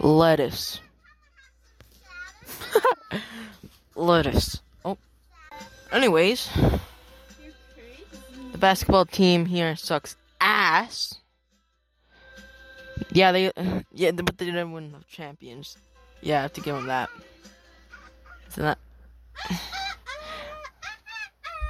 Lettuce. Lettuce. Oh. Anyways, the basketball team here sucks ass. Yeah, they yeah, but they didn't win the champions. Yeah, I have to give them that. So that